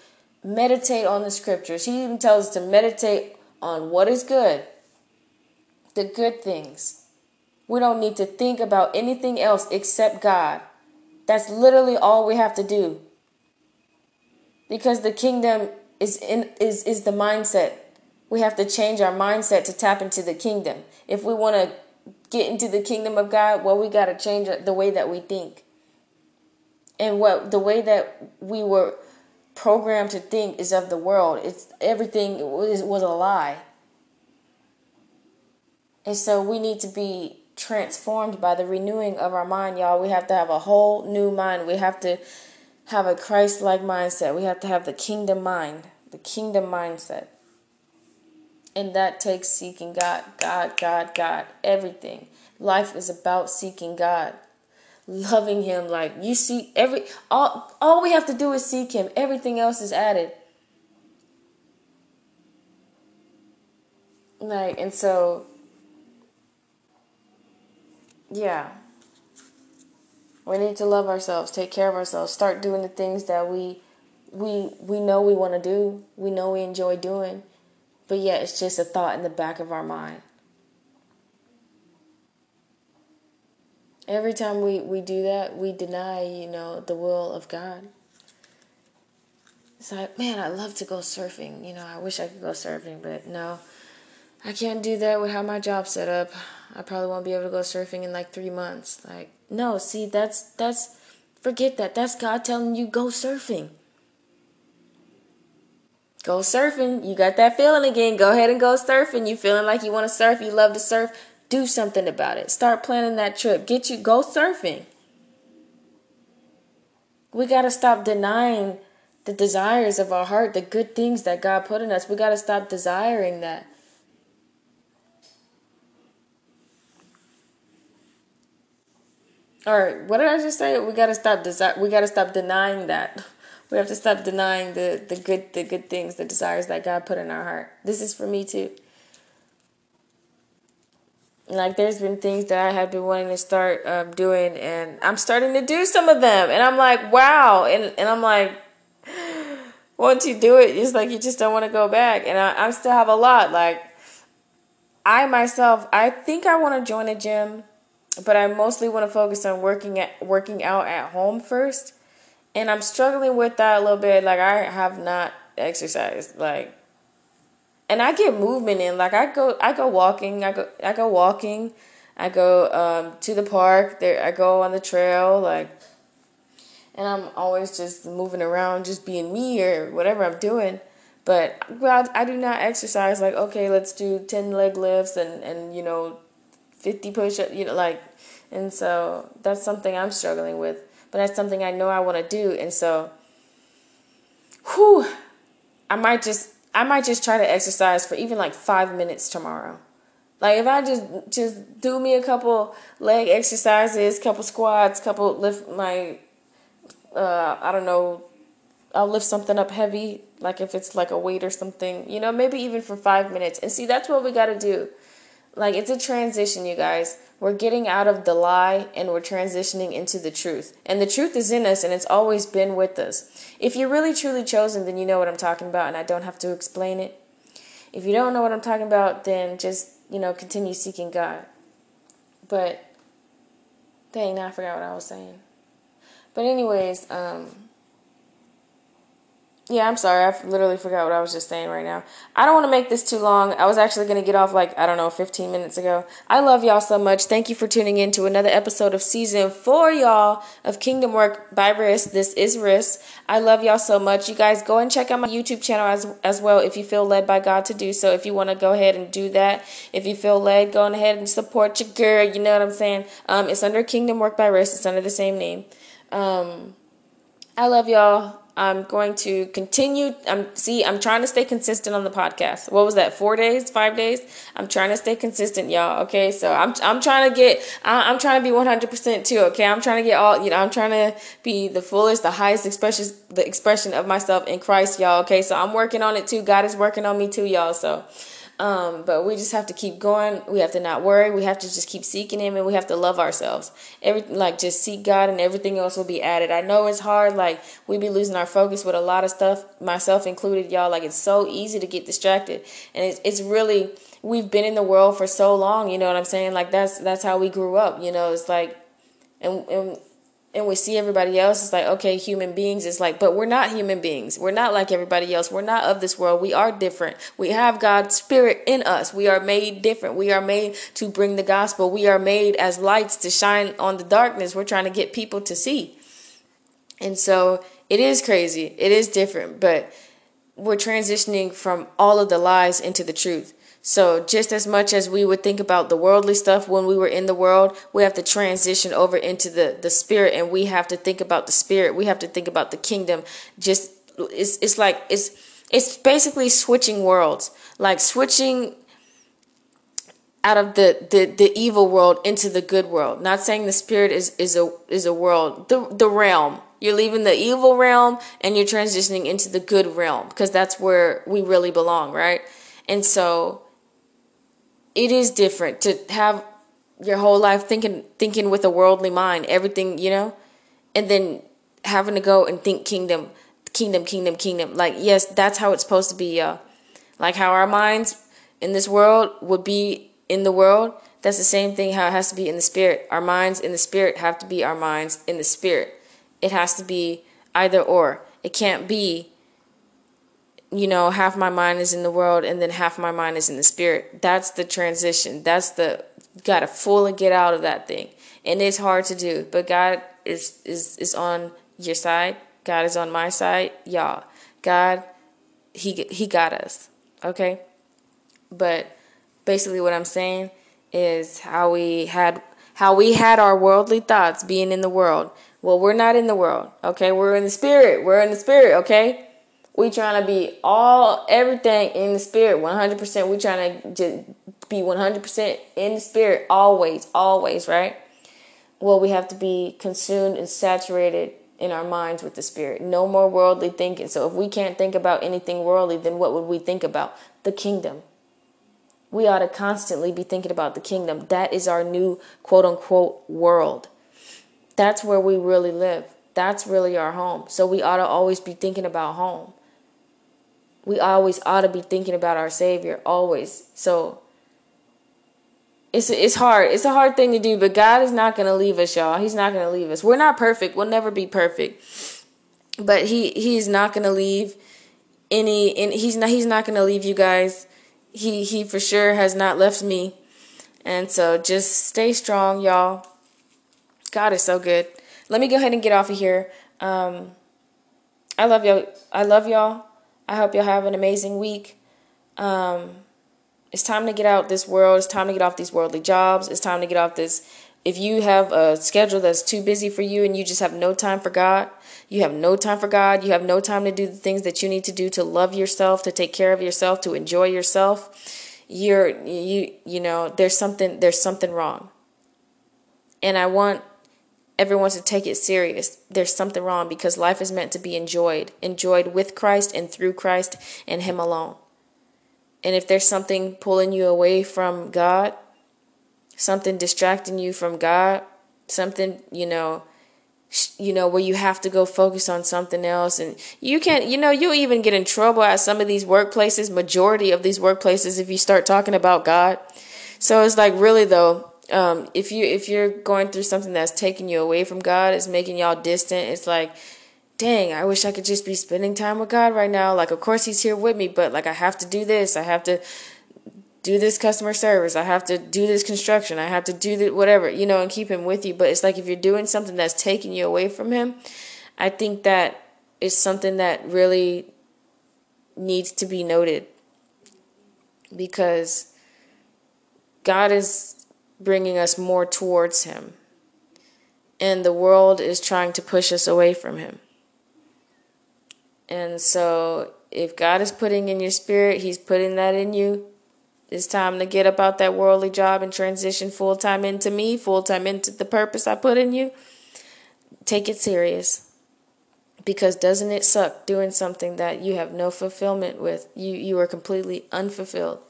meditate on the scriptures. He even tells us to meditate on what is good, the good things. We don't need to think about anything else except God. That's literally all we have to do. Because the kingdom is in is is the mindset. We have to change our mindset to tap into the kingdom. If we want to get into the kingdom of God, well, we got to change the way that we think. And what the way that we were programmed to think is of the world. It's everything was was a lie. And so we need to be transformed by the renewing of our mind, y'all. We have to have a whole new mind. We have to have a Christ like mindset. We have to have the kingdom mind, the kingdom mindset. And that takes seeking God, God, God, God, everything. Life is about seeking God, loving Him. Like you see, every all all we have to do is seek Him. Everything else is added. Like and so, yeah. We need to love ourselves, take care of ourselves, start doing the things that we we we know we want to do, we know we enjoy doing, but yet it's just a thought in the back of our mind. Every time we, we do that, we deny, you know, the will of God. It's like, man, I love to go surfing. You know, I wish I could go surfing, but no, I can't do that with how my job's set up. I probably won't be able to go surfing in like three months. Like, no, see, that's that's forget that. That's God telling you go surfing. Go surfing. You got that feeling again. Go ahead and go surfing. You feeling like you want to surf, you love to surf, do something about it. Start planning that trip. Get you go surfing. We got to stop denying the desires of our heart, the good things that God put in us. We got to stop desiring that. All right, what did I just say? We gotta stop desi- We gotta stop denying that. We have to stop denying the, the good the good things, the desires that God put in our heart. This is for me too. Like there's been things that I have been wanting to start um, doing, and I'm starting to do some of them, and I'm like, wow, and and I'm like, once you do it, it's like you just don't want to go back, and I, I still have a lot. Like I myself, I think I want to join a gym, but I mostly want to focus on working at working out at home first, and I'm struggling with that a little bit. Like I have not exercised, like and I get movement in. Like I go, I go walking. I go, I go walking. I go um, to the park. There, I go on the trail. Like, and I'm always just moving around, just being me or whatever I'm doing. But well, I do not exercise. Like, okay, let's do ten leg lifts and and you know, fifty push up. You know, like, and so that's something I'm struggling with. But that's something I know I want to do, and so, whew, I might just I might just try to exercise for even like five minutes tomorrow. Like if I just just do me a couple leg exercises, couple squats, couple lift my uh I don't know, I'll lift something up heavy, like if it's like a weight or something, you know, maybe even for five minutes. And see that's what we gotta do. Like it's a transition, you guys. We're getting out of the lie and we're transitioning into the truth. And the truth is in us and it's always been with us. If you're really truly chosen, then you know what I'm talking about and I don't have to explain it. If you don't know what I'm talking about, then just, you know, continue seeking God. But dang, now I forgot what I was saying. But anyways, um yeah, I'm sorry. I literally forgot what I was just saying right now. I don't want to make this too long. I was actually going to get off like, I don't know, 15 minutes ago. I love y'all so much. Thank you for tuning in to another episode of season four, y'all, of Kingdom Work by Riss. This is Riss. I love y'all so much. You guys go and check out my YouTube channel as, as well if you feel led by God to do so. If you want to go ahead and do that. If you feel led, go ahead and support your girl. You know what I'm saying? Um, it's under Kingdom Work by Riss. It's under the same name. Um, I love y'all. I'm going to continue. I'm see. I'm trying to stay consistent on the podcast. What was that? Four days? Five days? I'm trying to stay consistent, y'all. Okay, so I'm I'm trying to get. I'm trying to be 100 percent too. Okay, I'm trying to get all. You know, I'm trying to be the fullest, the highest expression, the expression of myself in Christ, y'all. Okay, so I'm working on it too. God is working on me too, y'all. So um, but we just have to keep going. We have to not worry. We have to just keep seeking Him, and we have to love ourselves. Every like just seek God, and everything else will be added. I know it's hard. Like we be losing our focus with a lot of stuff, myself included, y'all. Like it's so easy to get distracted, and it's it's really we've been in the world for so long. You know what I'm saying? Like that's that's how we grew up. You know, it's like, and and and we see everybody else it's like okay human beings it's like but we're not human beings. We're not like everybody else. We're not of this world. We are different. We have god's spirit in us. We are made different. We are made to bring the gospel. We are made as lights to shine on the darkness. We're trying to get people to see. And so it is crazy. It is different but we're transitioning from all of the lies into the truth so, just as much as we would think about the worldly stuff when we were in the world, we have to transition over into the, the spirit and we have to think about the spirit. We have to think about the kingdom. Just it's it's like it's it's basically switching worlds. Like switching out of the, the, the evil world into the good world. Not saying the spirit is, is a is a world. The the realm. You're leaving the evil realm and you're transitioning into the good realm because that's where we really belong, right? And so it is different to have your whole life thinking thinking with a worldly mind, everything, you know, and then having to go and think kingdom, kingdom, kingdom, kingdom. Like, yes, that's how it's supposed to be, y'all. Like how our minds in this world would be in the world, that's the same thing how it has to be in the spirit. Our minds in the spirit have to be our minds in the spirit. It has to be either or. It can't be you know, half my mind is in the world and then half my mind is in the spirit. That's the transition. That's the got to fully get out of that thing. And it's hard to do, but God is is is on your side. God is on my side, y'all. God he he got us. Okay? But basically what I'm saying is how we had how we had our worldly thoughts being in the world. Well, we're not in the world. Okay? We're in the spirit. We're in the spirit, okay? We trying to be all everything in the spirit, 100%. We trying to just be 100% in the spirit always, always, right? Well, we have to be consumed and saturated in our minds with the Spirit. No more worldly thinking. So if we can't think about anything worldly, then what would we think about? The kingdom. We ought to constantly be thinking about the kingdom. That is our new quote unquote world. That's where we really live. That's really our home. So we ought to always be thinking about home. We always ought to be thinking about our Savior, always. So it's it's hard. It's a hard thing to do, but God is not going to leave us, y'all. He's not going to leave us. We're not perfect. We'll never be perfect. But he he is not going to leave any and he's not he's not to leave you guys. He he for sure has not left me. And so just stay strong, y'all. God is so good. Let me go ahead and get off of here. Um I love y'all. I love y'all. I hope y'all have an amazing week. Um it's time to get out this world. It's time to get off these worldly jobs. It's time to get off this. If you have a schedule that's too busy for you and you just have no time for God, you have no time for God, you have no time to do the things that you need to do to love yourself, to take care of yourself, to enjoy yourself, you're you you know, there's something there's something wrong. And I want everyone to take it serious. There's something wrong because life is meant to be enjoyed, enjoyed with Christ and through Christ and him alone. And if there's something pulling you away from God, something distracting you from God, something, you know, you know, where you have to go focus on something else and you can't, you know, you'll even get in trouble at some of these workplaces, majority of these workplaces if you start talking about God. So it's like really though, um, if you if you're going through something that's taking you away from God, it's making y'all distant, it's like dang, I wish I could just be spending time with God right now. Like, of course, He's here with me, but like, I have to do this. I have to do this customer service. I have to do this construction. I have to do the whatever, you know, and keep Him with you. But it's like if you're doing something that's taking you away from Him, I think that is something that really needs to be noted because God is bringing us more towards Him. And the world is trying to push us away from Him. And so if God is putting in your spirit, He's putting that in you. It's time to get about that worldly job and transition full time into me, full time into the purpose I put in you. Take it serious. Because doesn't it suck doing something that you have no fulfillment with? You you are completely unfulfilled.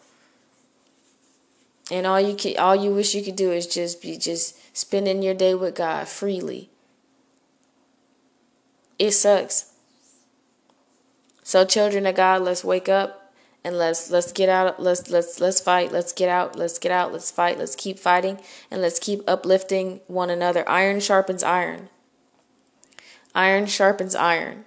And all you can all you wish you could do is just be just spending your day with God freely. It sucks. So children of God, let's wake up and let's let's get out let's let's let's fight let's get out let's get out let's fight let's keep fighting and let's keep uplifting one another iron sharpens iron iron sharpens iron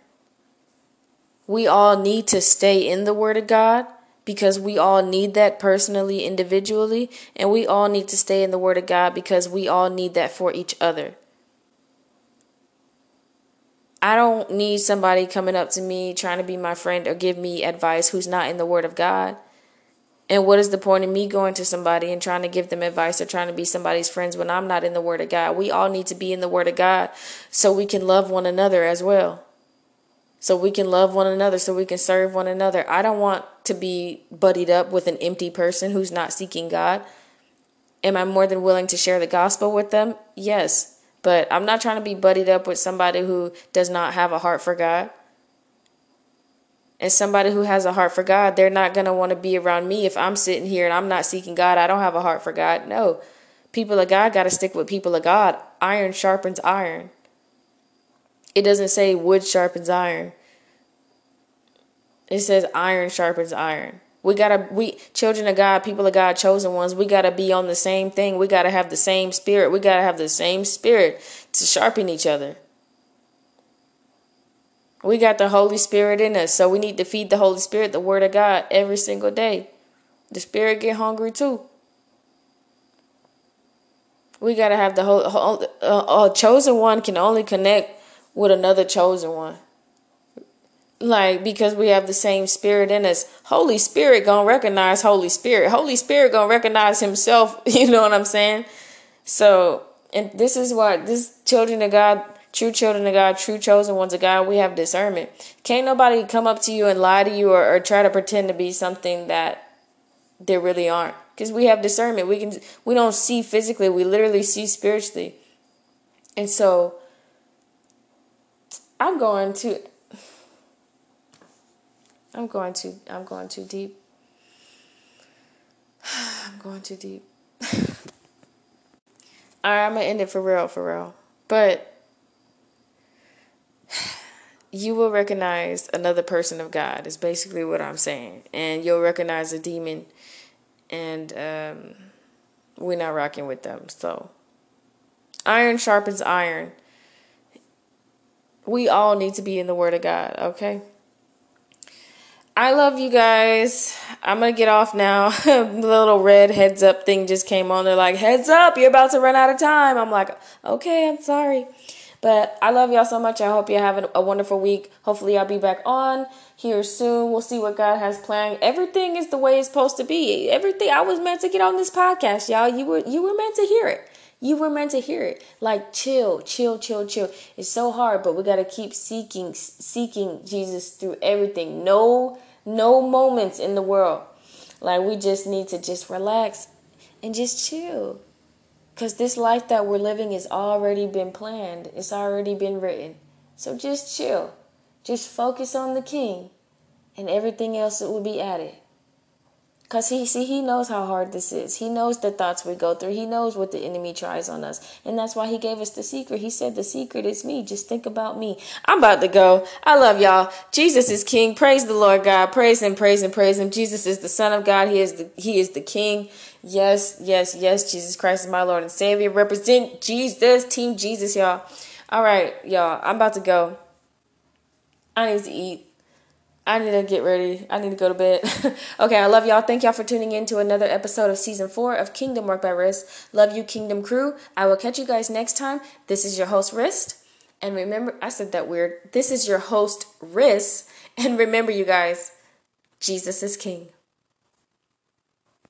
we all need to stay in the word of god because we all need that personally individually and we all need to stay in the word of god because we all need that for each other I don't need somebody coming up to me trying to be my friend or give me advice who's not in the Word of God. And what is the point of me going to somebody and trying to give them advice or trying to be somebody's friends when I'm not in the Word of God? We all need to be in the Word of God so we can love one another as well. So we can love one another, so we can serve one another. I don't want to be buddied up with an empty person who's not seeking God. Am I more than willing to share the gospel with them? Yes. But I'm not trying to be buddied up with somebody who does not have a heart for God. And somebody who has a heart for God, they're not going to want to be around me if I'm sitting here and I'm not seeking God. I don't have a heart for God. No. People of God got to stick with people of God. Iron sharpens iron. It doesn't say wood sharpens iron. It says iron sharpens iron. We gotta we children of God, people of God, chosen ones, we gotta be on the same thing. We gotta have the same spirit. We gotta have the same spirit to sharpen each other. We got the Holy Spirit in us, so we need to feed the Holy Spirit the Word of God every single day. The Spirit get hungry too. We gotta have the whole, whole uh, a chosen one can only connect with another chosen one like because we have the same spirit in us. Holy spirit gonna recognize holy spirit. Holy spirit gonna recognize himself. You know what i'm saying? So and this is what this children of god true children of god true chosen ones of god we have discernment. Can't nobody come up to you and lie to you or, or try to pretend to be something that they really aren't. Because we have discernment. We can we don't see physically. We literally see spiritually. And so I'm going to I'm going too I'm going too deep. I'm going too deep. Alright, I'm gonna end it for real, for real. But you will recognize another person of God, is basically what I'm saying. And you'll recognize a demon, and um, we're not rocking with them. So, iron sharpens iron. We all need to be in the Word of God, okay? I love you guys. I'm gonna get off now. the little red heads up thing just came on. They're like, heads up, you're about to run out of time. I'm like, okay, I'm sorry. But I love y'all so much. I hope you're having a wonderful week. Hopefully, I'll be back on here soon. We'll see what God has planned. Everything is the way it's supposed to be. Everything I was meant to get on this podcast, y'all. You were you were meant to hear it. You were meant to hear it. Like chill, chill, chill, chill. It's so hard, but we got to keep seeking seeking Jesus through everything. No no moments in the world. Like we just need to just relax and just chill. Because this life that we're living has already been planned, it's already been written. So just chill. Just focus on the king, and everything else that will be added. Cause he see he knows how hard this is. He knows the thoughts we go through. He knows what the enemy tries on us. And that's why he gave us the secret. He said the secret is me. Just think about me. I'm about to go. I love y'all. Jesus is king. Praise the Lord God. Praise him, praise him, praise him. Jesus is the Son of God. He is the he is the King. Yes, yes, yes. Jesus Christ is my Lord and Savior. Represent Jesus, Team Jesus, y'all. All right, y'all. I'm about to go. I need to eat. I need to get ready. I need to go to bed. okay, I love y'all. Thank y'all for tuning in to another episode of season four of Kingdom Work by Riss. Love you, Kingdom Crew. I will catch you guys next time. This is your host, Riss. And remember, I said that weird. This is your host, Riss. And remember, you guys, Jesus is King.